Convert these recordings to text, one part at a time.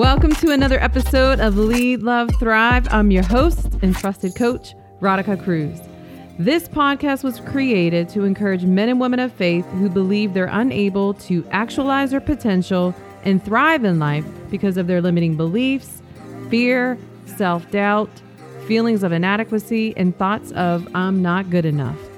Welcome to another episode of Lead, Love, Thrive. I'm your host and trusted coach, Radhika Cruz. This podcast was created to encourage men and women of faith who believe they're unable to actualize their potential and thrive in life because of their limiting beliefs, fear, self doubt, feelings of inadequacy, and thoughts of I'm not good enough.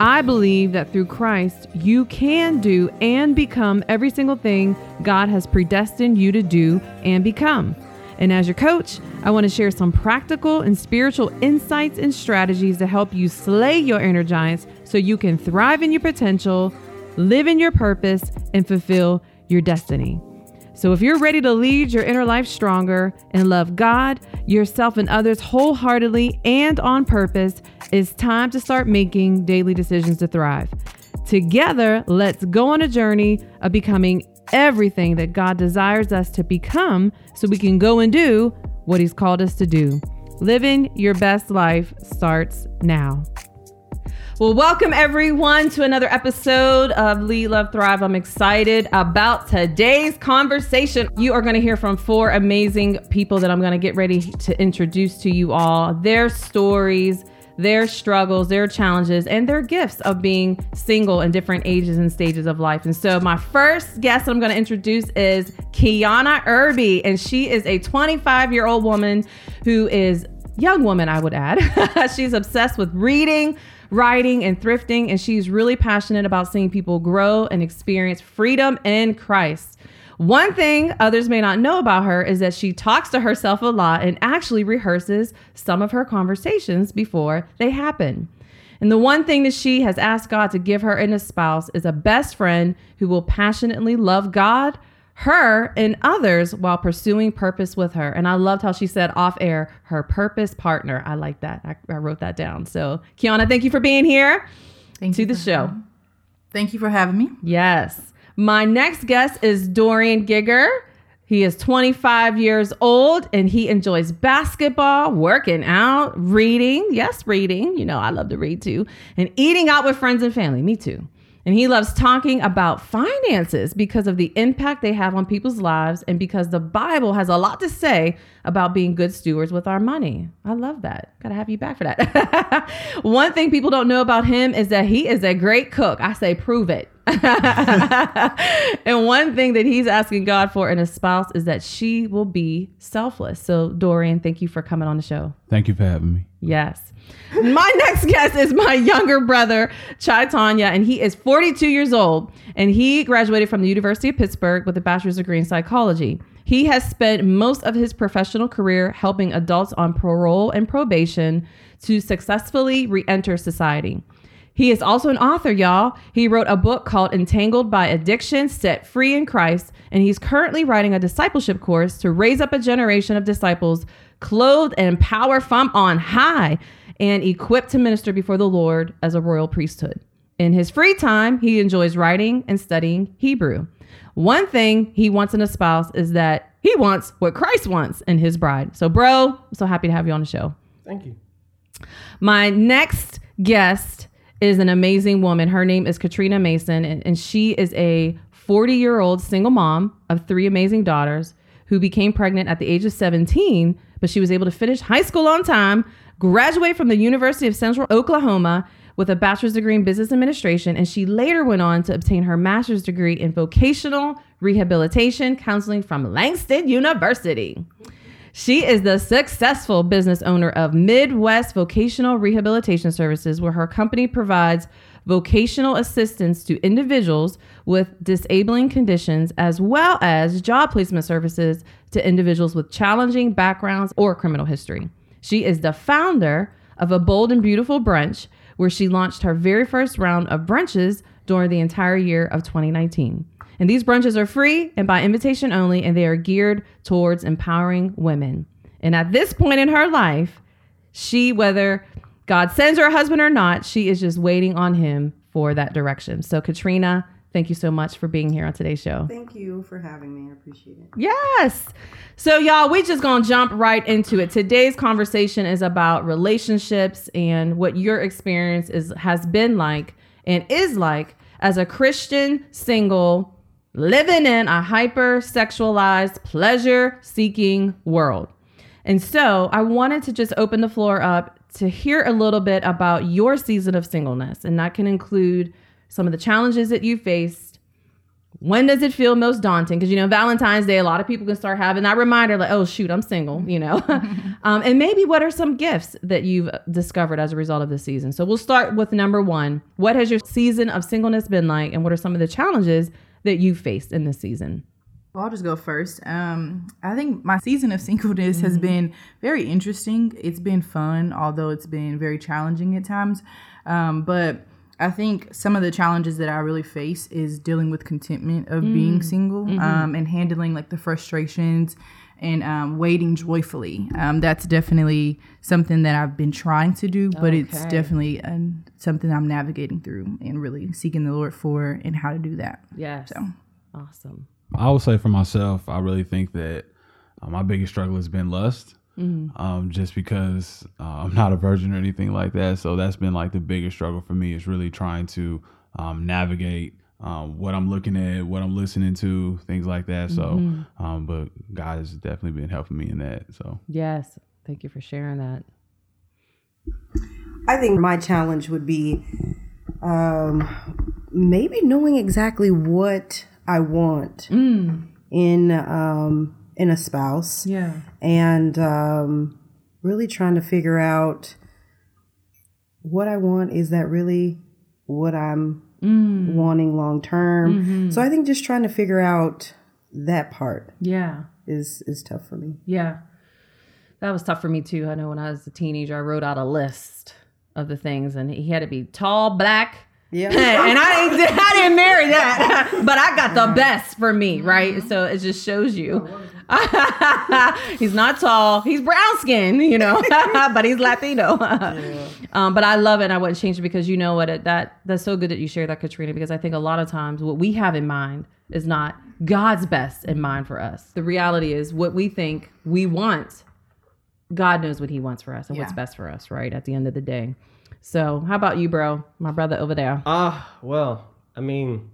I believe that through Christ, you can do and become every single thing God has predestined you to do and become. And as your coach, I want to share some practical and spiritual insights and strategies to help you slay your inner giants so you can thrive in your potential, live in your purpose, and fulfill your destiny. So, if you're ready to lead your inner life stronger and love God, yourself, and others wholeheartedly and on purpose, it's time to start making daily decisions to thrive. Together, let's go on a journey of becoming everything that God desires us to become so we can go and do what He's called us to do. Living your best life starts now. Well, welcome everyone to another episode of Lead Love Thrive. I'm excited about today's conversation. You are going to hear from four amazing people that I'm going to get ready to introduce to you all their stories, their struggles, their challenges, and their gifts of being single in different ages and stages of life. And so, my first guest that I'm going to introduce is Kiana Irby, and she is a 25 year old woman who is young woman, I would add. She's obsessed with reading writing and thrifting, and she's really passionate about seeing people grow and experience freedom in Christ. One thing others may not know about her is that she talks to herself a lot and actually rehearses some of her conversations before they happen. And the one thing that she has asked God to give her in a spouse is a best friend who will passionately love God, her and others while pursuing purpose with her. And I loved how she said off air, her purpose partner. I like that. I, I wrote that down. So, Kiana, thank you for being here thank to the show. Thank you for having me. Yes. My next guest is Dorian Giger. He is 25 years old and he enjoys basketball, working out, reading. Yes, reading. You know, I love to read too. And eating out with friends and family. Me too. And he loves talking about finances because of the impact they have on people's lives and because the Bible has a lot to say about being good stewards with our money. I love that. Got to have you back for that. One thing people don't know about him is that he is a great cook. I say, prove it. and one thing that he's asking God for in a spouse is that she will be selfless. So, Dorian, thank you for coming on the show. Thank you for having me. Yes. My next guest is my younger brother, Chaitanya, and he is 42 years old. And he graduated from the University of Pittsburgh with a bachelor's degree in psychology. He has spent most of his professional career helping adults on parole and probation to successfully re enter society. He is also an author, y'all. He wrote a book called Entangled by Addiction, Set Free in Christ, and he's currently writing a discipleship course to raise up a generation of disciples clothed in power from on high and equipped to minister before the Lord as a royal priesthood. In his free time, he enjoys writing and studying Hebrew. One thing he wants in a spouse is that he wants what Christ wants in his bride. So, bro, I'm so happy to have you on the show. Thank you. My next guest is an amazing woman. Her name is Katrina Mason, and, and she is a 40 year old single mom of three amazing daughters who became pregnant at the age of 17, but she was able to finish high school on time, graduate from the University of Central Oklahoma with a bachelor's degree in business administration, and she later went on to obtain her master's degree in vocational rehabilitation counseling from Langston University. She is the successful business owner of Midwest Vocational Rehabilitation Services, where her company provides vocational assistance to individuals with disabling conditions as well as job placement services to individuals with challenging backgrounds or criminal history. She is the founder of A Bold and Beautiful Brunch, where she launched her very first round of brunches during the entire year of 2019. And these brunches are free and by invitation only, and they are geared towards empowering women. And at this point in her life, she, whether God sends her a husband or not, she is just waiting on him for that direction. So, Katrina, thank you so much for being here on today's show. Thank you for having me. I appreciate it. Yes. So, y'all, we just gonna jump right into it. Today's conversation is about relationships and what your experience is has been like and is like as a Christian single living in a hyper sexualized, pleasure seeking world. And so I wanted to just open the floor up to hear a little bit about your season of singleness. And that can include some of the challenges that you faced. When does it feel most daunting? Because, you know, Valentine's Day, a lot of people can start having that reminder like, oh, shoot, I'm single, you know? um, and maybe what are some gifts that you've discovered as a result of this season? So we'll start with number one. What has your season of singleness been like? And what are some of the challenges that you faced in this season? Well, I'll just go first. Um, I think my season of singleness mm-hmm. has been very interesting. It's been fun, although it's been very challenging at times. Um, but I think some of the challenges that I really face is dealing with contentment of mm. being single mm-hmm. um, and handling like the frustrations and um, waiting joyfully. Um, that's definitely something that I've been trying to do, but okay. it's definitely um, something I'm navigating through and really seeking the Lord for and how to do that. Yes. So awesome. I would say for myself, I really think that uh, my biggest struggle has been lust. Mm-hmm. Um, just because uh, I'm not a virgin or anything like that. So that's been like the biggest struggle for me is really trying to um, navigate um, what I'm looking at, what I'm listening to, things like that. So, mm-hmm. um, but God has definitely been helping me in that. So, yes, thank you for sharing that. I think my challenge would be um, maybe knowing exactly what I want mm. in um, in a spouse. Yeah, and um, really trying to figure out what I want. Is that really what I'm mm. wanting long term. Mm-hmm. So I think just trying to figure out that part. Yeah. Is is tough for me. Yeah. That was tough for me too. I know when I was a teenager, I wrote out a list of the things and he had to be tall, black, yeah. and I didn't, I didn't marry that, but I got the best for me, right? Mm-hmm. So it just shows you. he's not tall. He's brown skin, you know, but he's Latino. yeah. um, but I love it. And I wouldn't change it because you know what? It, that that's so good that you share that, Katrina. Because I think a lot of times what we have in mind is not God's best in mind for us. The reality is what we think we want. God knows what He wants for us and yeah. what's best for us, right? At the end of the day. So, how about you, bro? My brother over there. Ah, uh, well, I mean,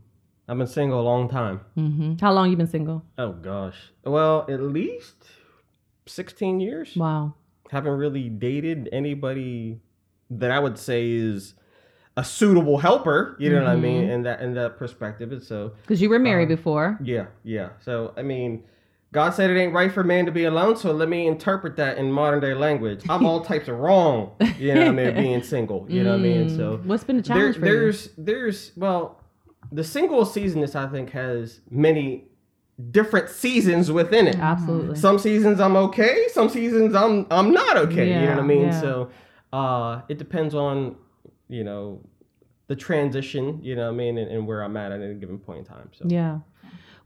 I've been single a long time. Mm-hmm. How long you been single? Oh gosh, well, at least sixteen years. Wow. Haven't really dated anybody that I would say is a suitable helper. You know mm-hmm. what I mean? Mm-hmm. In that in that perspective, and so because you were married um, before. Yeah, yeah. So I mean God said it ain't right for man to be alone, so let me interpret that in modern day language. I'm all types of wrong, you know what I mean, being single. You know what I mean? So what's been the challenge there, for there's, you? There's there's well, the single season is I think has many different seasons within it. Absolutely. Some seasons I'm okay, some seasons I'm I'm not okay. Yeah, you know what I mean? Yeah. So uh it depends on, you know, the transition, you know what I mean, and, and where I'm at at any given point in time. So Yeah.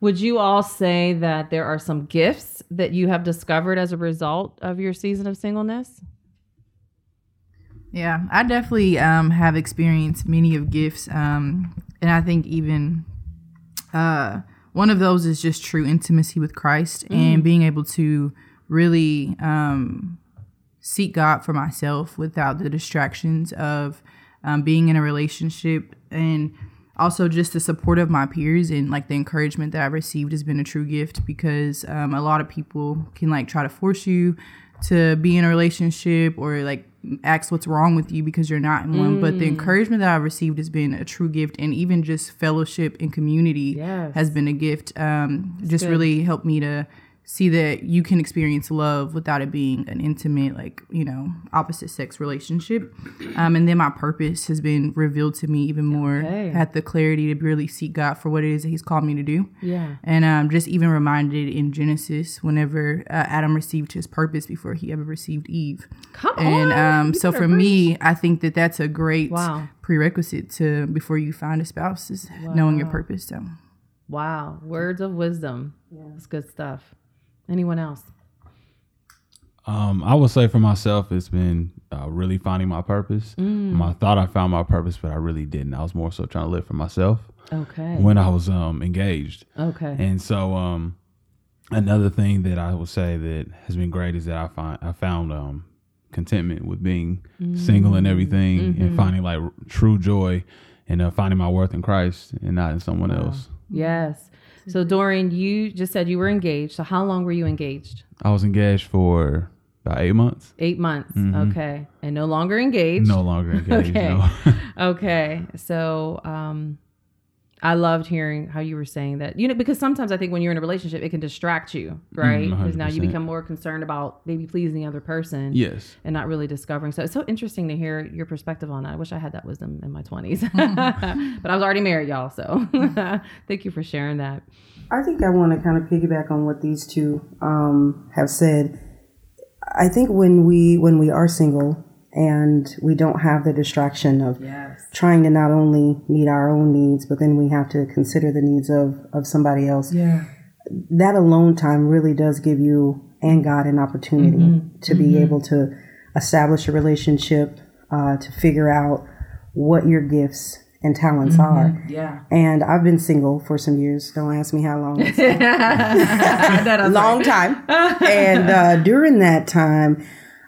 Would you all say that there are some gifts that you have discovered as a result of your season of singleness? Yeah, I definitely um, have experienced many of gifts, um, and I think even uh, one of those is just true intimacy with Christ mm. and being able to really um, seek God for myself without the distractions of um, being in a relationship and also just the support of my peers and like the encouragement that I've received has been a true gift because um, a lot of people can like try to force you to be in a relationship or like ask what's wrong with you because you're not in one. Mm. But the mm. encouragement that I've received has been a true gift, and even just fellowship and community yes. has been a gift. Um, just good. really helped me to see that you can experience love without it being an intimate like you know opposite sex relationship um, and then my purpose has been revealed to me even more okay. had the clarity to really seek god for what it is that he's called me to do yeah and um, just even reminded in genesis whenever uh, adam received his purpose before he ever received eve Come and on. Um, so for me i think that that's a great wow. prerequisite to before you find a spouse is wow. knowing your purpose so wow words of wisdom yeah. that's good stuff Anyone else? Um, I would say for myself, it's been uh, really finding my purpose. Mm. I thought I found my purpose, but I really didn't. I was more so trying to live for myself. Okay. When I was um, engaged. Okay. And so um, another thing that I would say that has been great is that I find I found um, contentment with being mm. single and everything, mm-hmm. and finding like true joy and uh, finding my worth in Christ and not in someone wow. else. Yes. So Dorian, you just said you were engaged. So how long were you engaged? I was engaged for about eight months. Eight months. Mm-hmm. Okay. And no longer engaged. No longer engaged. okay. No. okay. So um I loved hearing how you were saying that. You know, because sometimes I think when you're in a relationship, it can distract you, right? Mm, because mm, now you become more concerned about maybe pleasing the other person. Yes. And not really discovering. So it's so interesting to hear your perspective on that. I wish I had that wisdom in my 20s. but I was already married, y'all. So thank you for sharing that. I think I want to kind of piggyback on what these two um, have said. I think when we when we are single, and we don't have the distraction of yes. trying to not only meet our own needs, but then we have to consider the needs of, of somebody else. Yeah. That alone time really does give you and God an opportunity mm-hmm. to mm-hmm. be able to establish a relationship, uh, to figure out what your gifts and talents mm-hmm. are. Yeah. And I've been single for some years. Don't ask me how long. Long time. and uh, during that time,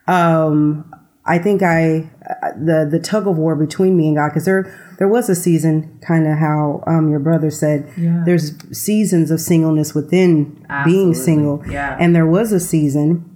um, I think I the the tug of war between me and God because there there was a season kind of how um, your brother said yeah. there's seasons of singleness within Absolutely. being single yeah. and there was a season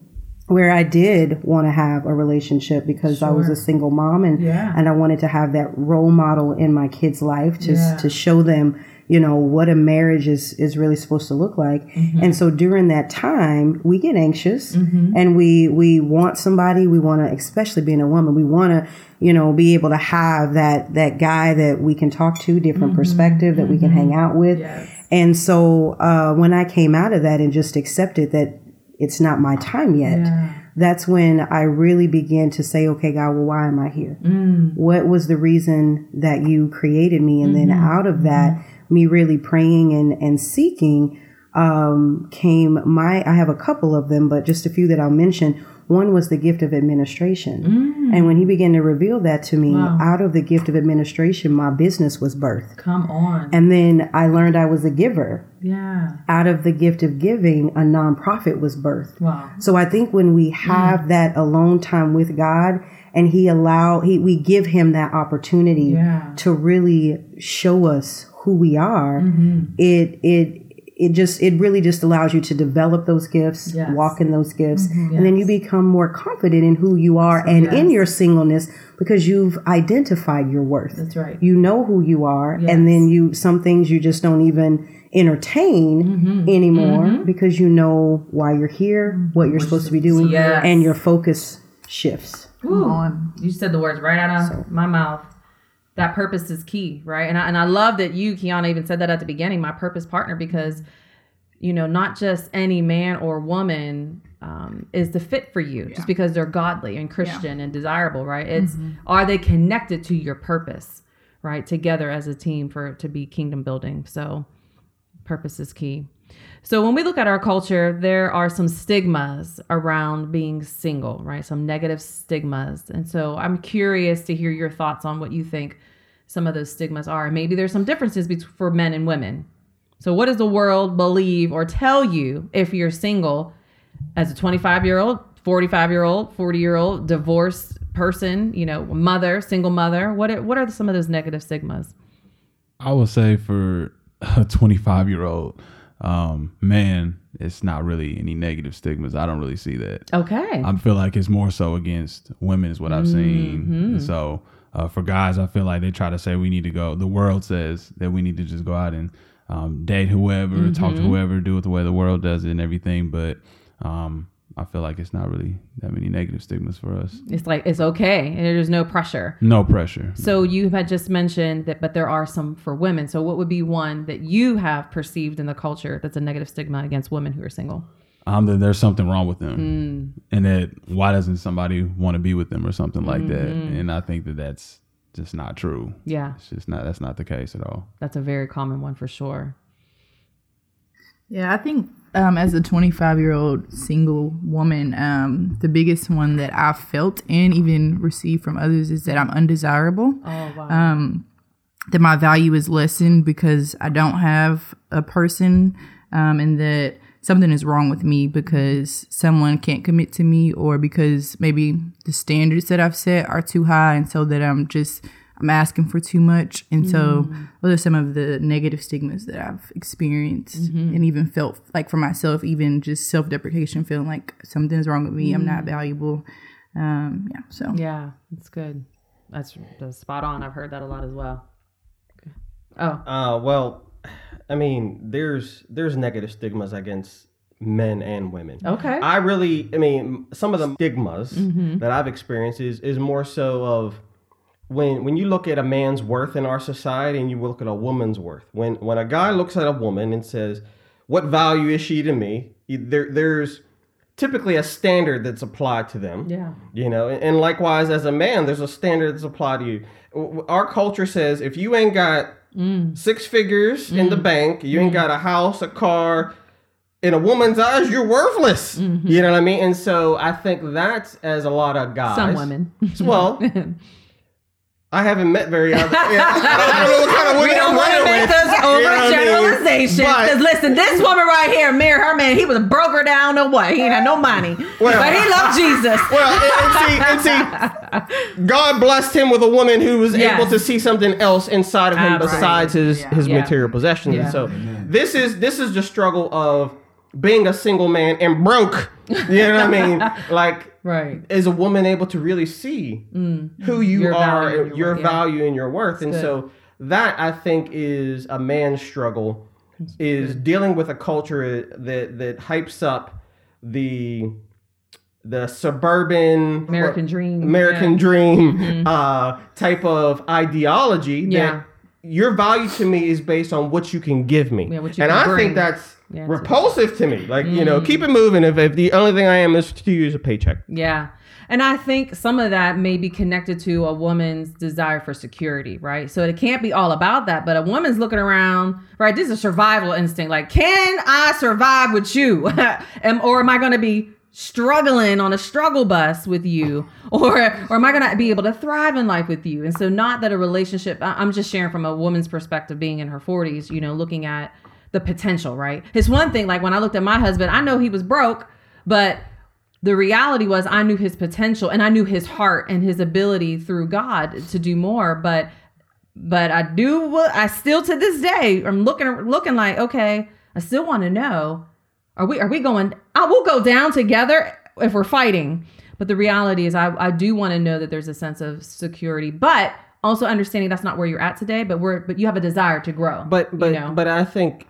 where I did want to have a relationship because sure. I was a single mom and yeah. and I wanted to have that role model in my kids' life to to show them you know what a marriage is is really supposed to look like mm-hmm. and so during that time we get anxious mm-hmm. and we we want somebody we want to especially being a woman we want to you know be able to have that that guy that we can talk to different mm-hmm. perspective that we can hang out with yes. and so uh, when i came out of that and just accepted that it's not my time yet yeah. that's when i really began to say okay god well why am i here mm. what was the reason that you created me and then mm-hmm. out of that mm-hmm me really praying and, and seeking um, came my, I have a couple of them, but just a few that I'll mention. One was the gift of administration. Mm. And when he began to reveal that to me, wow. out of the gift of administration, my business was birthed. Come on. And then I learned I was a giver. Yeah. Out of the gift of giving, a nonprofit was birthed. Wow. So I think when we have mm. that alone time with God, and he allow he we give him that opportunity yeah. to really show us who we are, mm-hmm. it it it just it really just allows you to develop those gifts, yes. walk in those gifts, mm-hmm, yes. and then you become more confident in who you are and yes. in your singleness because you've identified your worth. That's right. You know who you are, and then you some things you just don't even entertain mm-hmm. anymore mm-hmm. because you know why you're here, mm-hmm. what you're supposed to be doing, and your focus shifts. Ooh, you said the words right out of so. my mouth that purpose is key, right? And I, and I love that you, Kiana, even said that at the beginning, my purpose partner, because you know, not just any man or woman um, is the fit for you yeah. just because they're godly and Christian yeah. and desirable, right? It's mm-hmm. are they connected to your purpose, right? Together as a team for to be kingdom building. So, purpose is key. So when we look at our culture, there are some stigmas around being single, right? Some negative stigmas. And so I'm curious to hear your thoughts on what you think some of those stigmas are. Maybe there's some differences for men and women. So what does the world believe or tell you if you're single as a 25 year old, 45 year old, 40 year old, divorced person, you know, mother, single mother? What are, what are some of those negative stigmas? I would say for a 25 year old, um, man, it's not really any negative stigmas. I don't really see that. Okay. I feel like it's more so against women is what I've seen. Mm-hmm. So uh, for guys, I feel like they try to say we need to go. The world says that we need to just go out and um, date whoever, mm-hmm. talk to mm-hmm. whoever, do it the way the world does it and everything. But um, I feel like it's not really that many negative stigmas for us. It's like it's okay, and there's no pressure. No pressure. So you had just mentioned that, but there are some for women. So what would be one that you have perceived in the culture that's a negative stigma against women who are single? Um, that there's something wrong with them, mm. and that why doesn't somebody want to be with them or something like mm-hmm. that? And I think that that's just not true. Yeah, it's just not. That's not the case at all. That's a very common one for sure. Yeah, I think um, as a 25 year old single woman, um, the biggest one that I've felt and even received from others is that I'm undesirable. Oh, wow. Um, that my value is lessened because I don't have a person, um, and that something is wrong with me because someone can't commit to me, or because maybe the standards that I've set are too high, and so that I'm just I'm asking for too much. And so those are some of the negative stigmas that I've experienced and even felt like for myself, even just self deprecation, feeling like something's wrong with me. I'm not valuable. Um, yeah. So Yeah, that's good. That's, that's spot on. I've heard that a lot as well. Oh, Uh, well, I mean, there's there's negative stigmas against men and women. okay. I really, I mean, some of the stigmas Mm-hmm. that I've experienced is is more so of when when you look at a man's worth in our society and you look at a woman's worth. When when a guy looks at a woman and says, "What value is she to me?" There there's typically a standard that's applied to them. Yeah. You know, and likewise as a man, there's a standard that's applied to you. Our culture says if you ain't got Mm. six figures in the mm. bank, you ain't mm. got a house, a car, in a woman's eyes, you're worthless. Mm-hmm. You know what I mean? And so I think that's as a lot of guys. Some women. Well, I haven't met very other. Yeah, I don't know what kind of women We don't want to make those you know I mean? Because listen, this woman right here, married her man. He was a broker down the way. He ain't had no money, Well- but he loved Jesus. Well, and, and see, and see, God blessed him with a woman who was Yes. able to see something else inside of him ah, Absolutely. besides his his Yeah. material possessions. Yeah. And so this is this is the struggle of being a single man and broke. You know what I mean? Like Right. is a woman able to really see who you Mm. Your are, value your your worth, yeah. value and your worth, and good. so that I think is a man's struggle, is dealing with a culture that that hypes up the the suburban American dream, American yeah. dream uh, type of ideology Mm-hmm. Yeah. that your value to me is based on what you can give me, Yeah, what you and I bring. think that's Yeah, repulsive to me. Like you know, Mm. keep it moving. If, if the only thing I am is to use a paycheck. Yeah. And I think some of that may be connected to a woman's desire for security, right? So it can't be all about that, but a woman's looking around, right? This is a survival instinct. Like, can I survive with you? am, or am I going to be struggling on a struggle bus with you? Or, or am I going to be able to thrive in life with you? And so, not that a relationship, I'm just sharing from a woman's perspective, being in her 40s, you know, looking at the potential, right? It's one thing, like when I looked at my husband, I know he was broke, but the reality was I knew his potential and I knew his heart and his ability through God to do more. But but I do what I still to this day I'm looking looking like okay I still want to know are we are we going I will go down together if we're fighting. But the reality is I I do want to know that there's a sense of security, but also understanding that's not where you're at today. But we're but you have a desire to grow. But but you know? but I think,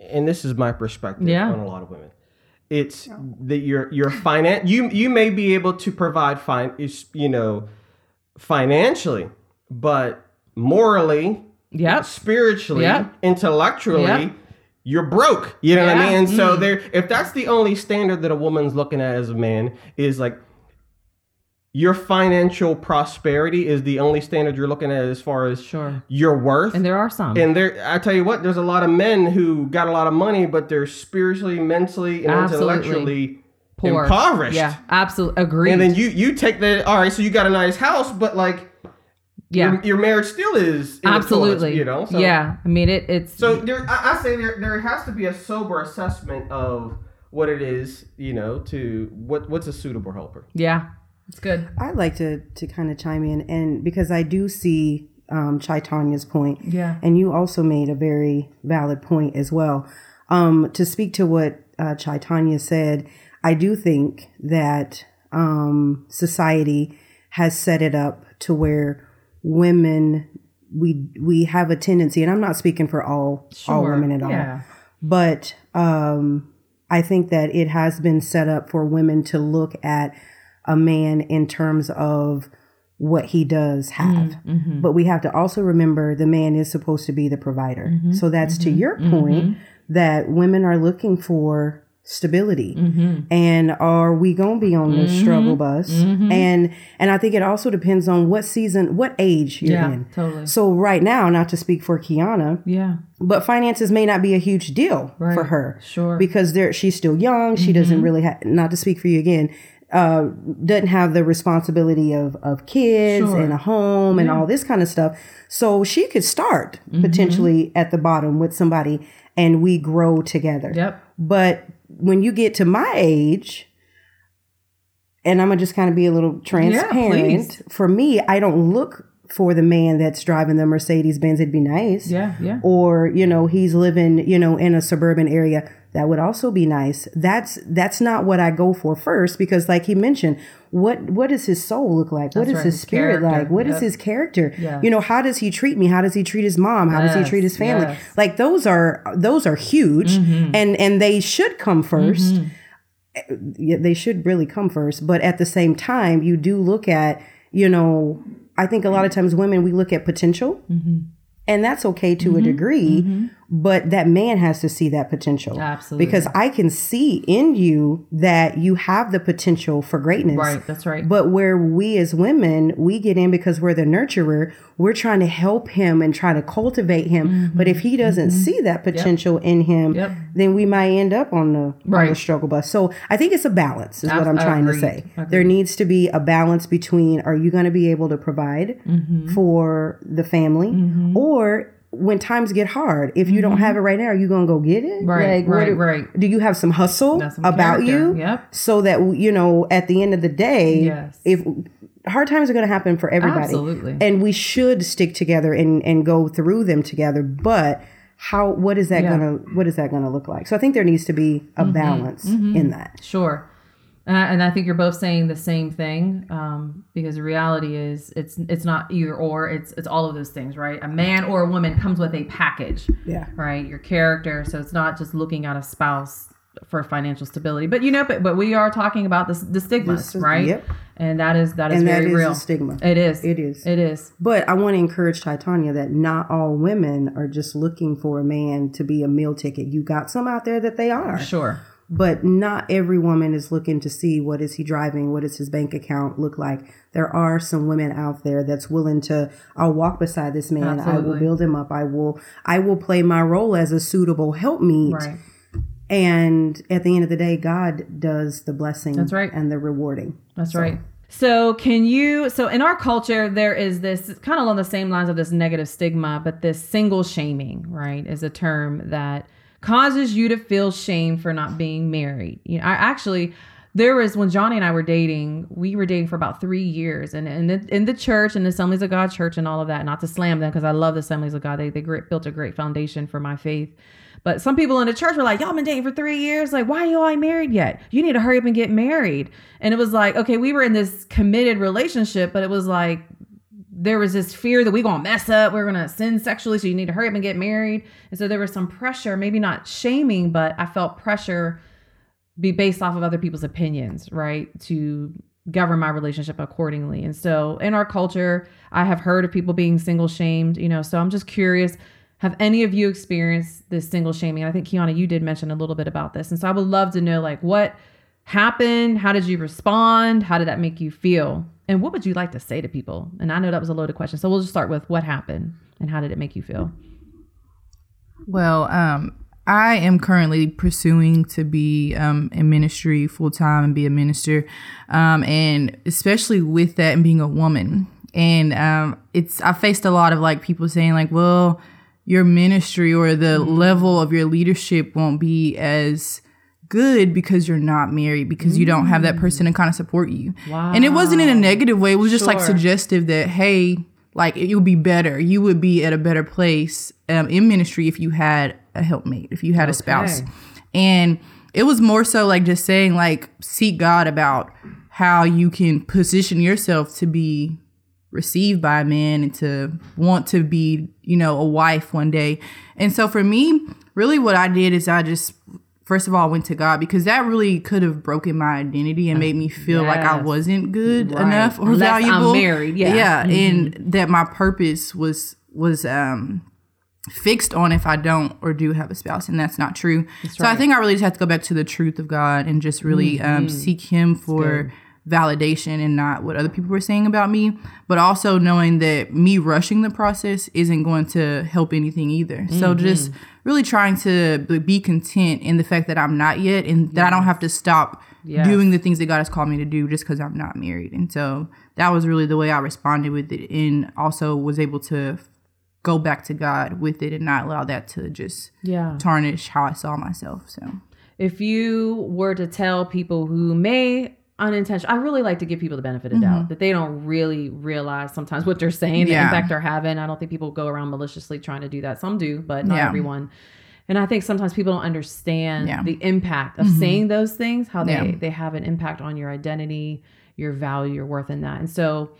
and this is my perspective Yeah. on a lot of women. It's that your your finance you you may be able to provide fine is you know financially, but morally, yeah, spiritually, Yep. intellectually. Yep. You're broke, you know what I mean. Mm. so there, if that's the only standard that a woman's looking at as a man, is like your financial prosperity is the only standard you're looking at as far as Sure. your worth. and there are some And there, I tell you what, there's a lot of men who got a lot of money, but they're spiritually, mentally, and Absolutely. intellectually poor impoverished. yeah absolutely agreed And then you you take the All right, so you got a nice house, but like yeah your, your marriage still is in the toilets, absolutely you know. So, yeah i mean it it's So there, I, I say there there has to be a sober assessment of what it is, you know, to what what's a suitable helper. yeah it's good I'd like to to kind of chime in, and because I do see um, Chaitanya's point, Yeah. and you also made a very valid point as well. Um, to speak to what uh, Chaitanya said, I do think that um, society has set it up to where women we we have a tendency, and I'm not speaking for all all women at all, Yeah. but um, I think that it has been set up for women to look at a man in terms of what he does mm-hmm, have. Mm-hmm. But we have to also remember the man is supposed to be the provider. Mm-hmm, so that's to your point that women are looking for stability. And are we going to be on this struggle bus? And and I think it also depends on what season, what age you're Yeah, in. totally. So right now, not to speak for Kiana, yeah but finances may not be a huge deal for her Sure. Mm-hmm. because there she's still young she doesn't really have not to speak for you again uh doesn't have the responsibility of of kids Sure. and a home and all this kind of stuff so she could start Mm-hmm. potentially at the bottom with somebody and we grow together Yep. but when you get to my age and i'm gonna just kind of be a little transparent please. for me i don't look for the man that's driving the Mercedes Benz, it'd be nice. Yeah, yeah. Or, you know, he's living, you know, in a suburban area. That would also be nice. That's that's not what I go for first because like he mentioned, what what does his soul look like? What is right, his spirit character. like? What is Yep. his character? Yeah. You know, how does he treat me? How does he treat his mom? How does he treat his family? yes. Mm-hmm. Like those are those are huge and and they should come 1st yeah, they should really come first. But at the same time, you do look at, you know, I think a lot of times women, we look at potential. Mm-hmm. And that's okay to a mm-hmm. degree, mm-hmm. But that man has to see that potential. Absolutely. Because I can see in you that you have the potential for greatness. Right, that's right. But where we as women, we get in because we're the nurturer, we're trying to help him and try to cultivate him. But if he doesn't see that potential in him, Mm-hmm. Yep. then we might end up on the, on the struggle bus. So I think it's a balance, is what I'm trying to say. There needs to be a balance between are you going to be able to provide Mm-hmm. for the family or when times get hard, if you don't have it right now, are you gonna go get it? Mm-hmm. Right, what right, do- right. Do you have some hustle some about you? yep. So that you know, at the end of the day, Yes. if hard times are gonna happen for everybody, Absolutely. and we should stick together and and go through them together. But how? What is that Yeah. gonna? What is that gonna look like? So I think there needs to be a Mm-hmm. balance in that. Sure. And I, and I think you're both saying the same thing um, because the reality is it's it's not either or it's it's all of those things right a man or a woman comes with a package Yeah. right your character so it's not just looking at a spouse for financial stability but you know but, but we are talking about this the stigmas This is- right yep. and that is that is And very is real stigma. it is It is. it is But I want to encourage Chaitanya that not all women are just looking for a man to be a meal ticket. You got some out there that they are. sure But not every woman is looking to see what is he driving, what does his bank account look like. There are some women out there that's willing to I'll walk beside this man, I will build him up, I will I will play my role as a suitable helpmeet. right And at the end of the day, God does the blessing That's right. and the rewarding. That's right. So, can you? So, in our culture, there is this kind of along the same lines of this negative stigma, but this single shaming, right, is a term that causes you to feel shame for not being married. You know, I actually, there was when Johnny and I were dating, we were dating for about three years, and in the, in the church and the Assemblies of God church and all of that. Not to slam them because I love the Assemblies of God; they they great, built a great foundation for my faith. But some people in the church were like, Y'all been dating for three years. Like, why are you all married yet? You need to hurry up and get married. And it was like, okay, we were in this committed relationship, but it was like there was this fear that we gonna mess up, we're gonna sin sexually, so you need to hurry up and get married. And so there was some pressure, maybe not shaming, but I felt pressure be based off of other people's opinions, right? To govern my relationship accordingly. And so in our culture, I have heard of people being single shamed, you know, so I'm just curious. Have any of you experienced this single shaming? I think Kiana, you did mention a little bit about this. And so I would love to know like what happened? How did you respond? How did that make you feel? And what would you like to say to people? And I know that was a loaded question. So we'll just start with what happened and how did it make you feel? Well, um, I am currently pursuing to be um, in ministry full time and be a minister, um, and especially with that and being a woman. And um, it's I faced a lot of like people saying like, well, your ministry or the level of your leadership won't be as good because you're not married because you don't have that person to kind of support you. Wow. And it wasn't in a negative way. It was just like suggestive that hey, like it would be better. You would be at a better place um, in ministry if you had a helpmate, if you had a spouse. And it was more so like just saying like seek God about how you can position yourself to be received by a man and to want to be, you know, a wife one day. And so for me, really what I did is I just first of all went to God because that really could have broken my identity and made me feel like I wasn't good Right. enough or Unless I'm valuable. married, yeah. Yeah, Mhm. and that my purpose was was um fixed on if I don't or do have a spouse, and that's not true. so I think I really just have to go back to the truth of God and just really um, Mm-hmm. seek Him for validation and not what other people were saying about me, but also knowing that me rushing the process isn't going to help anything either. So Mm-hmm. just really trying to be content in the fact that I'm not yet and that I don't have to stop Yes. doing the things that God has called me to do just because I'm not married. And so that was really the way I responded with it and also was able to go back to God with it and not allow that to just Yeah. tarnish how I saw myself. So If you were to tell people who may unintentional. I really like to give people the benefit of mm-hmm. doubt that they don't really realize sometimes what they're saying, the impact they're having. I don't think people go around maliciously trying to do that. Some do, but not yeah. everyone. And I think sometimes people don't understand yeah. the impact of mm-hmm. saying those things, how they, they have an impact on your identity, your value, your worth in that. And so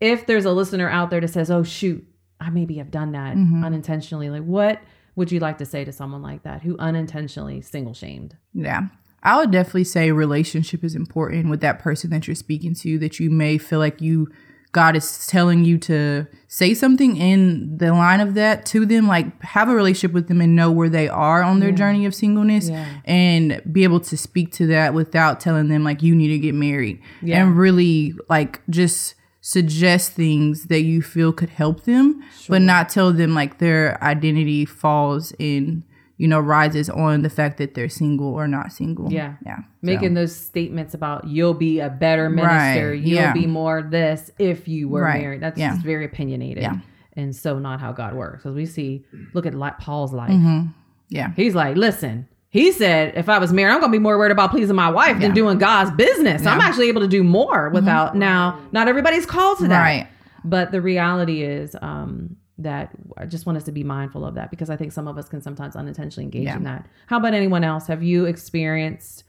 if there's a listener out there that says, oh, shoot, I maybe have done that mm-hmm. unintentionally, like what would you like to say to someone like that who unintentionally single shamed? Yeah. I would definitely say relationship is important with that person that you're speaking to that you may feel like you God is telling you to say something in the line of that to them, like have a relationship with them and know where they are on their yeah. journey of singleness yeah. and be able to speak to that without telling them like you need to get married yeah. and really like just suggest things that you feel could help them, sure. but not tell them like their identity falls in you know, rises on the fact that they're single or not single. Yeah. Yeah. Making so. those statements about you'll be a better minister, right. you'll yeah. be more this if you were right. married. That's yeah. very opinionated. Yeah. And so not how God works. Because we see, look at Paul's life. Mm-hmm. Yeah. He's like, listen, he said, if I was married, I'm going to be more worried about pleasing my wife than doing God's business. I'm actually able to do more without, mm-hmm. now, not everybody's called to that. Right. But the reality is, um, that I just want us to be mindful of that because I think some of us can sometimes unintentionally engage yeah. in that. How about anyone else? Have you experienced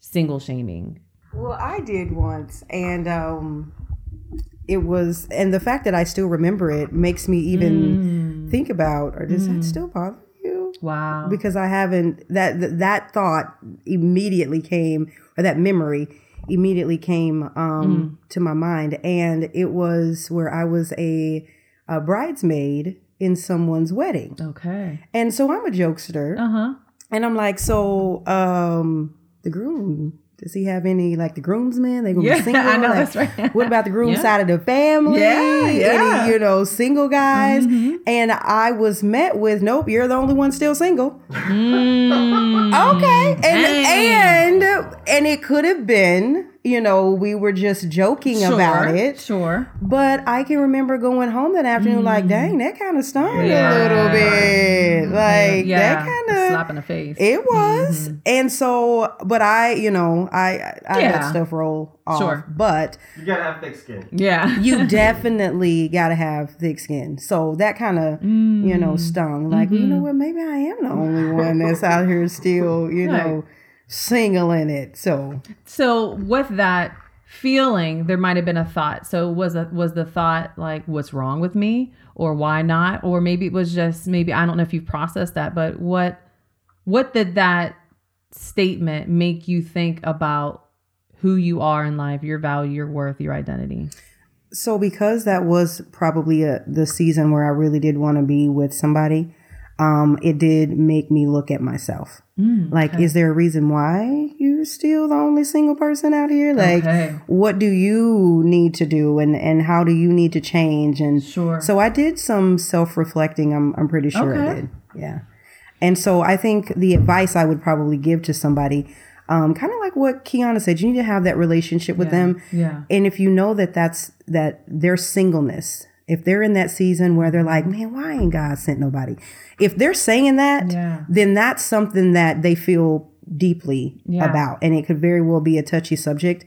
single shaming? Well, I did once, and um, it was, and the fact that I still remember it makes me even mm. think about, or does mm. that still bother you? Wow. Because I haven't that that thought immediately came, or that memory immediately came um, mm. to my mind, and it was where I was a a bridesmaid in someone's wedding. Okay. And so I'm a jokester. Uh-huh. And I'm like, so um the groom does he have any like the groomsmen? They gonna yeah, be single? I know like, that's right. what about the groom yeah. side of the family? Yeah, yeah. Any, you know, single guys. Mm-hmm. And I was met with, nope, you're the only one still single. Mm. okay, and Dang. and and it could have been you know, we were just joking sure, about it. Sure. But I can remember going home that afternoon, mm. like, dang, that kind of stung yeah. a little bit. Like, yeah. that kind of. Slap in the face. It was. Mm-hmm. And so, but I, you know, I, I yeah. let stuff roll off. Sure. But. You gotta have thick skin. Yeah. you definitely gotta have thick skin. So that kind of, mm. you know, stung. Like, mm-hmm. you know mm-hmm. what, maybe I am the only one that's out here still, you know single in it. So So with that feeling, there might have been a thought. So was a, was the thought like what's wrong with me or why not? Or maybe it was just maybe I don't know if you've processed that, but what what did that statement make you think about who you are in life, your value, your worth, your identity? So because that was probably a, the season where I really did want to be with somebody, um, it did make me look at myself. Mm, like, okay. is there a reason why you're still the only single person out here? Like, okay. what do you need to do, and and how do you need to change? And sure. So I did some self reflecting. I'm I'm pretty sure okay. I did. Yeah. And so I think the advice I would probably give to somebody. Um, kind of like what Kiana said, you need to have that relationship with yeah, them. Yeah. And if you know that that's that their singleness, if they're in that season where they're like, man, why ain't God sent nobody? If they're saying that, yeah. then that's something that they feel deeply yeah. about. And it could very well be a touchy subject.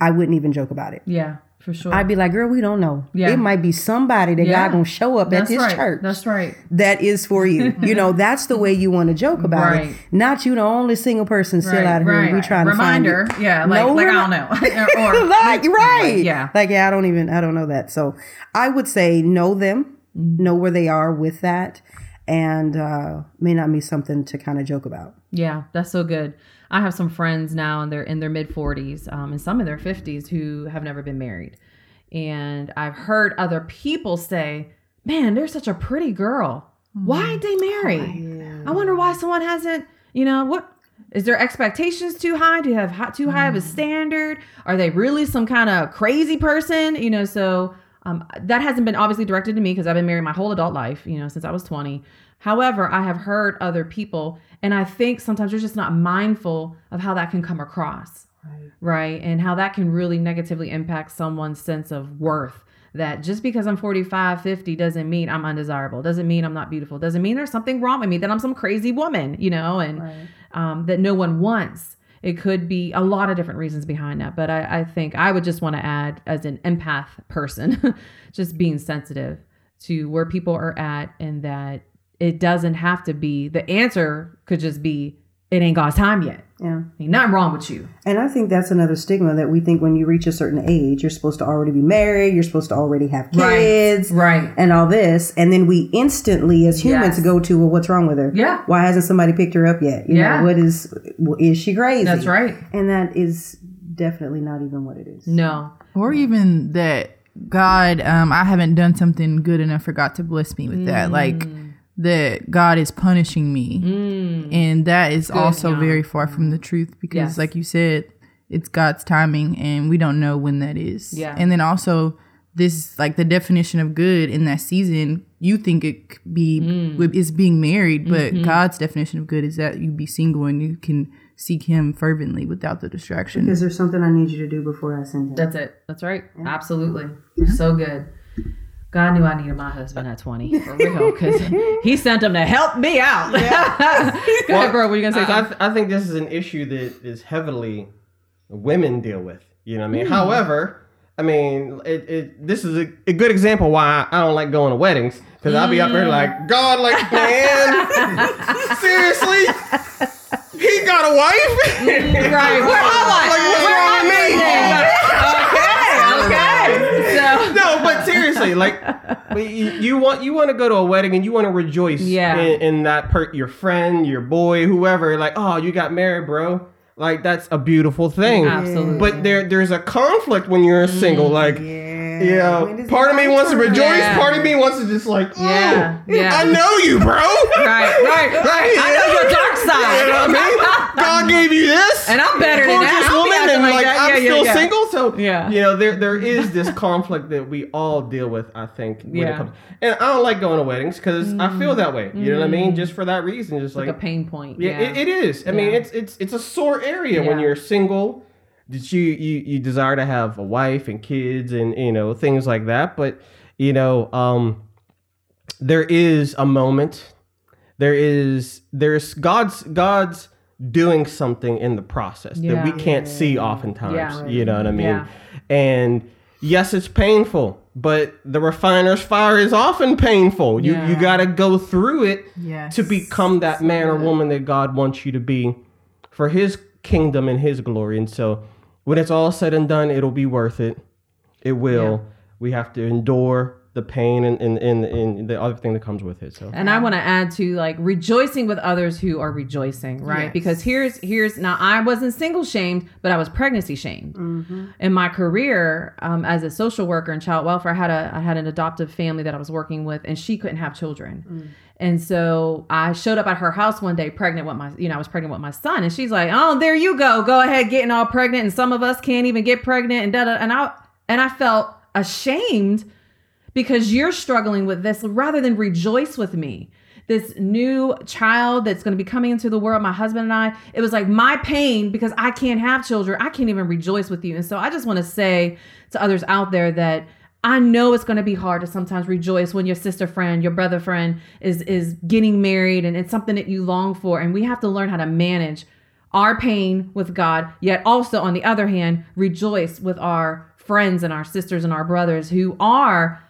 I wouldn't even joke about it. Yeah, for sure. I'd be like, girl, we don't know. Yeah. It might be somebody that yeah. God gonna show up that's at this right. church. That's right. That is for you. you know, that's the way you want to joke about right. it. Not you the only single person still right. out here. Right. We trying Reminder, to find Yeah, like, no, like I don't know. or like right. yeah. Like yeah, I don't even I don't know that. So I would say know them, mm-hmm. know where they are with that and uh, may not be something to kind of joke about. Yeah, that's so good. I have some friends now, and they're in their mid 40s um, and some in their 50s who have never been married. And I've heard other people say, Man, they're such a pretty girl. Why mm-hmm. ain't they married? I wonder why someone hasn't, you know, what is their expectations too high? Do you have hot, too high of a mm. standard? Are they really some kind of crazy person? You know, so um, that hasn't been obviously directed to me because I've been married my whole adult life, you know, since I was 20. However, I have heard other people, and I think sometimes you're just not mindful of how that can come across, right? right? And how that can really negatively impact someone's sense of worth. That just because I'm 45, 50 doesn't mean I'm undesirable, doesn't mean I'm not beautiful, doesn't mean there's something wrong with me, that I'm some crazy woman, you know, and right. um, that no one wants. It could be a lot of different reasons behind that. But I, I think I would just want to add, as an empath person, just being sensitive to where people are at and that it doesn't have to be the answer could just be it ain't God's time yet. Yeah. Ain't nothing wrong with you. And I think that's another stigma that we think when you reach a certain age, you're supposed to already be married, you're supposed to already have kids, Right. and all this. And then we instantly, as humans, Yes. go to, well, what's wrong with her? Yeah. Why hasn't somebody picked her up yet? You Yeah. know, what is, is she crazy? That's right. And that is definitely not even what it is. No. or even that God, um, I haven't done something good enough for God to bless me with that. Like that God is punishing me, mm. and that is also yeah. very far from the truth because, Yes. like you said, it's God's timing, and we don't know when that is. Yeah. and then also this like the definition of good in that season. You think it could be mm. is being married, but mm-hmm. God's definition of good is that you be single and you can seek Him fervently without the distraction. Is there something I need you to do before I send him? That's it. That's right. Absolutely. So good. God knew I needed my husband at 20 for real because he sent him to help me out. Go ahead, bro. What you going to say? I, I, th- I think this is an issue that is heavily women deal with. You know what I mean? Hmm. However, I mean, it, it this is a, a good example why I don't like going to weddings because I'll be up there like, hmm. God, like, man, seriously? He got a wife? right. Where am I? Like, what's wrong with me? Okay. Okay. So, no, but seriously, like you, you want you want to go to a wedding and you want to rejoice Yeah. in, in that per your friend, your boy, whoever. Like, oh, you got married, bro. Like that's a beautiful thing. Absolutely. But there there's a conflict when you're single. Mm, like, yeah. Yeah, When is part of me wants to rejoice. Yeah. Part of me wants to just like, oh, Yeah, yeah. I know you, bro. right, right, right. I know your dark side. You know what I mean? God gave you this. And I'm better than that. I'll woman, and like like, that. I'm Yeah, yeah, still yeah. single. So Yeah. you know, there there is this conflict that we all deal with. I think when Yeah. it comes, and I don't like going to weddings because I feel that way. You know what I mean? Mm. Just for that reason, just like, Like a pain point. yeah, Yeah. It, it is. I mean, it's it's it's a sore area when you're single. That you you you desire to have a wife and kids and you know things like that, but you know, um, there is a moment. There is there's God's God's doing something in the process that we can't see oftentimes. Yeah. You know what I mean? Yeah. And yes, it's painful, but the refiner's fire is often painful. You you got to go through it Yes. to become that man or woman that God wants you to be for his kingdom and his glory. And so when it's all said and done, it'll be worth it. It will. We have to endure the pain and, and, and, and the other thing that comes with it. So And I want to add to like rejoicing with others who are rejoicing, right? Yes. Because here's here's now I wasn't single shamed, but I was pregnancy shamed. In my career um, as a social worker in child welfare, I had a I had an adoptive family that I was working with, and she couldn't have children. And so I showed up at her house one day, pregnant with my, you know, I was pregnant with my son, and she's like, "Oh, there you go, go ahead, getting all pregnant." And some of us can't even get pregnant, and da da. And I and I felt ashamed because you're struggling with this rather than rejoice with me. This new child that's going to be coming into the world, my husband and I, it was like my pain because I can't have children. I can't even rejoice with you. And so I just want to say to others out there that I know it's going to be hard to sometimes rejoice when your sister friend, your brother friend is is getting married and it's something that you long for and we have to learn how to manage our pain with God, yet also on the other hand, rejoice with our friends and our sisters and our brothers who are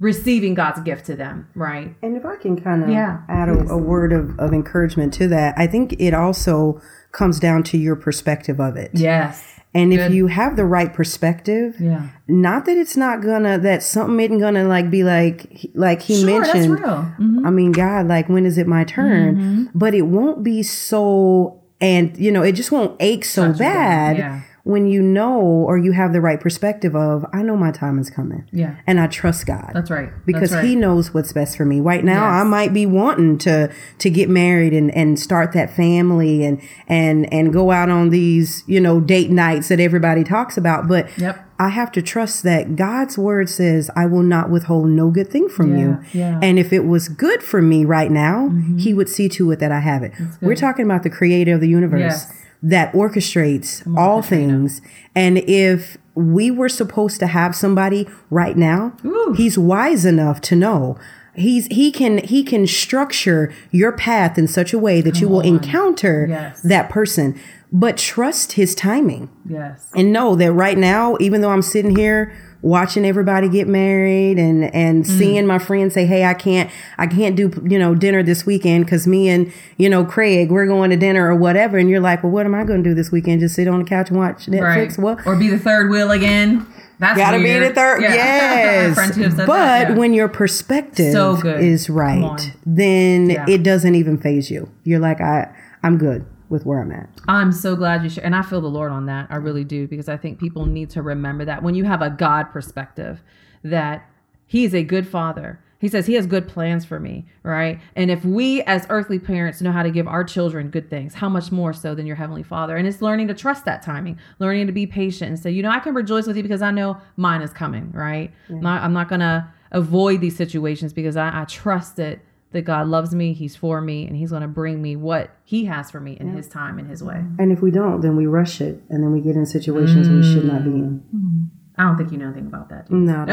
receiving God's gift to them, right? And if I can kind of Yeah, add a, a word of, of encouragement to that, I think it also comes down to your perspective of it. Yes. And if you have the right perspective, Yeah. not that it's not gonna that something isn't gonna like be like like he Sure, that's mentioned. Mhm. I mean, God, like when is it my turn? Mm-hmm. But it won't be so, and you know, it just won't ache so down, bad yeah. When you know or you have the right perspective of I know my time is coming. Yeah. and I trust God That's right. because That's right. he knows what's best for me right now Yes. i might be wanting to to get married and and start that family and and and go out on these you know date nights that everybody talks about but Yep. i have to trust that god's word says i will not withhold no good thing from you Yeah, yeah. and if it was good for me right now he would see to it that i have it we're talking about the creator of the universe Yes. That orchestrates all things and if we were supposed to have somebody right now Ooh. he's wise enough to know He's he can he can structure your path in such a way that you will encounter Yes. that person, but trust his timing Yes. and know that right now, even though I'm sitting here watching everybody get married and and mm. seeing my friends say, "Hey, I can't, I can't do you know dinner this weekend because me and you know Craig we're going to dinner or whatever," and you're like, "Well, what am I going to do this weekend? Just sit on the couch and watch Netflix? Right. What?" Or be the third wheel again. That's Gotta weird. be the third. Yeah. Yes. Friends who have said but that, yeah. when your perspective So is right, then Yeah. it doesn't even phase you. You're like, I, I'm good with where I'm at. I'm so glad you share, and I feel the Lord on that. I really do because I think people need to remember that when you have a God perspective, that He's a good Father. He says He has good plans for me, right? And if we as earthly parents know how to give our children good things, how much more so than your heavenly Father? And it's learning to trust that timing, learning to be patient, and say, you know, I can rejoice with you because I know mine is coming, right? Not, I'm not gonna avoid these situations because I, I trust that that God loves me, He's for me, and He's going to bring me what He has for me in His time and His way. And if we don't, then we rush it, and then we get in situations we should not be in. I don't think you know anything about that. Do you? No,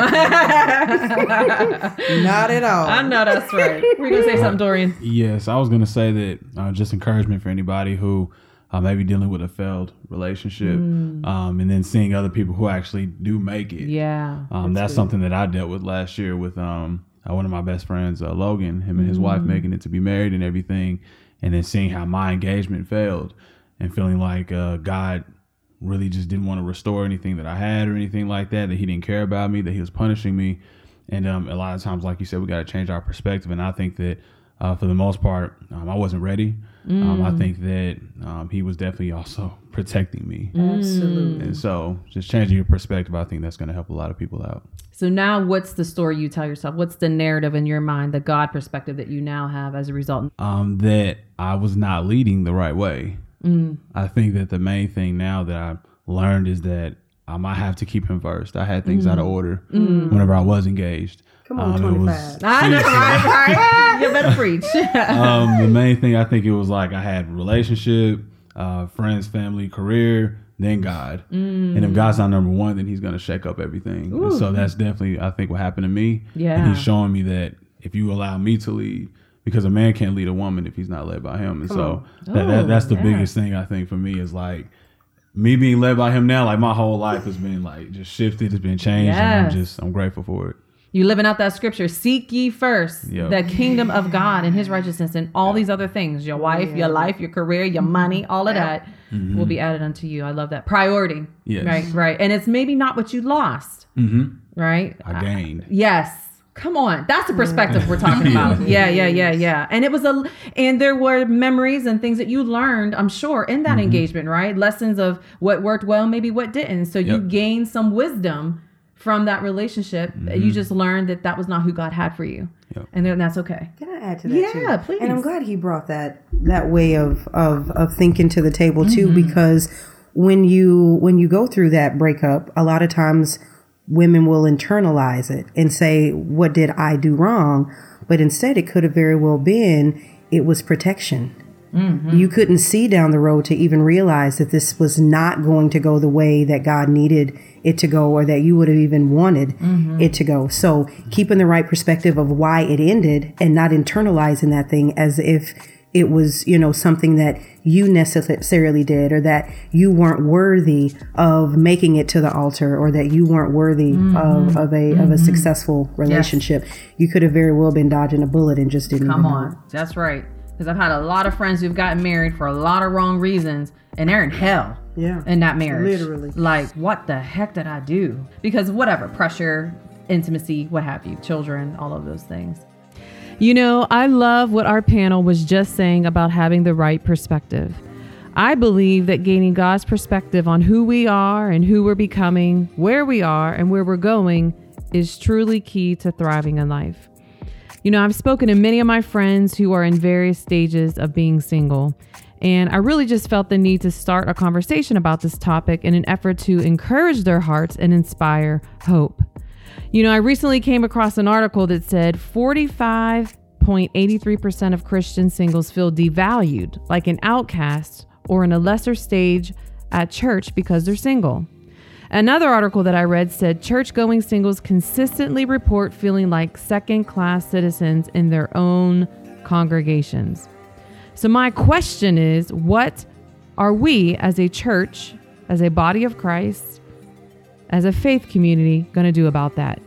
not at all. I know that's right. We're gonna say something, Dorian. Yes, I was gonna say that uh, just encouragement for anybody who uh, may be dealing with a failed relationship, um, and then seeing other people who actually do make it. Yeah. Um, that's something that I dealt with last year with um, uh, one of my best friends, uh, Logan, him and his wife making it to be married and everything, and then seeing how my engagement failed and feeling like uh, God really just didn't want to restore anything that I had or anything like that, that He didn't care about me, that He was punishing me. And um, a lot of times, like you said, we got to change our perspective. And I think that uh, for the most part, um, I wasn't ready. Um, I think that um, He was definitely also protecting me. Absolutely. And so, just changing your perspective, I think that's going to help a lot of people out. So now, what's the story you tell yourself? What's the narrative in your mind, the God perspective that you now have as a result? um, that I was not leading the right way. I think that the main thing now that I learned is that um, I have to keep him first. I had things out of order whenever I was engaged. Come on, Um, 25. was- I know, right, right. You better preach. um, the main thing I think it was like I had relationship, uh, friends, family, career, then God. And if God's not number one, then He's gonna shake up everything. So that's definitely I think what happened to me. Yeah. And He's showing me that if you allow me to lead, because a man can't lead a woman if he's not led by Him. And so that, that, that's the yeah. biggest thing I think for me is like me being led by Him now. Like my whole life has been like just shifted, it's been changed, and I'm just I'm grateful for it. You living out that scripture. Seek ye first Yep. the kingdom of God and his righteousness and all these other things. Your wife, your life, your career, your money, all of that mm-hmm. will be added unto you. I love that. Priority. Yes. Right, right. And it's maybe not what you lost. Mm-hmm. Right? I gained. Uh, yes. Come on. That's the perspective we're talking about. Yeah, yeah, yeah, yeah. And it was a and there were memories and things that you learned, I'm sure, in that mm-hmm. engagement, right? Lessons of what worked well, maybe what didn't. So you Yep. gained some wisdom from that relationship. You just learned that that was not who God had for you. Yep. And then that's okay. Can I add to that too? Yeah, please. And I'm glad he brought that that way of of of thinking to the table too, Mm-hmm. because when you when you go through that breakup, a lot of times women will internalize it and say, "What did I do wrong?" But instead, it could have very well been it was protection. Mm-hmm. You couldn't see down the road to even realize that this was not going to go the way that God needed it to go or that you would have even wanted Mm-hmm. it to go. So, keeping the right perspective of why it ended and not internalizing that thing as if it was, you know, something that you necessarily did or that you weren't worthy of making it to the altar or that you weren't worthy of, of a of a successful relationship. You could have very well been dodging a bullet and just didn't Come even know on. That's right. Because I've had a lot of friends who've gotten married for a lot of wrong reasons and they're in hell. Yeah. In that marriage. Literally. Like, what the heck did I do? Because whatever, pressure, intimacy, what have you, children, all of those things. You know, I love what our panel was just saying about having the right perspective. I believe that gaining God's perspective on who we are and who we're becoming, where we are, and where we're going is truly key to thriving in life. You know, I've spoken to many of my friends who are in various stages of being single, and I really just felt the need to start a conversation about this topic in an effort to encourage their hearts and inspire hope. You know, I recently came across an article that said 45.83% of Christian singles feel devalued, like an outcast or in a lesser stage at church because they're single. Another article that I read said church going singles consistently report feeling like second class citizens in their own congregations. So, my question is what are we as a church, as a body of Christ, as a faith community going to do about that?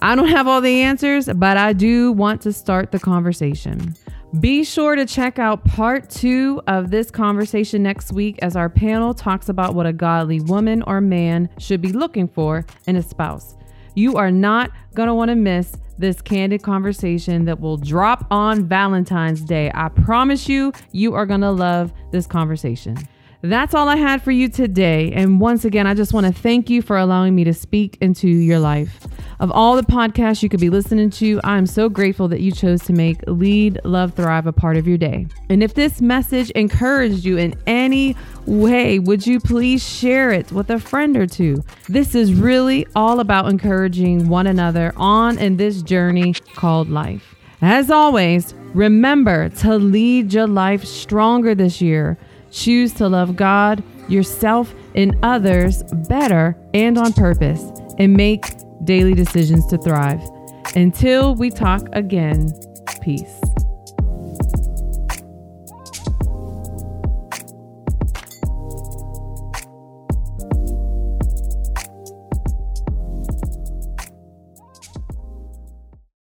I don't have all the answers, but I do want to start the conversation. Be sure to check out part two of this conversation next week as our panel talks about what a godly woman or man should be looking for in a spouse. You are not going to want to miss this candid conversation that will drop on Valentine's Day. I promise you, you are going to love this conversation. That's all I had for you today. And once again, I just want to thank you for allowing me to speak into your life. Of all the podcasts you could be listening to, I'm so grateful that you chose to make Lead, Love, Thrive a part of your day. And if this message encouraged you in any way, would you please share it with a friend or two? This is really all about encouraging one another on in this journey called life. As always, remember to lead your life stronger this year. Choose to love God, yourself, and others better and on purpose, and make daily decisions to thrive. Until we talk again, peace.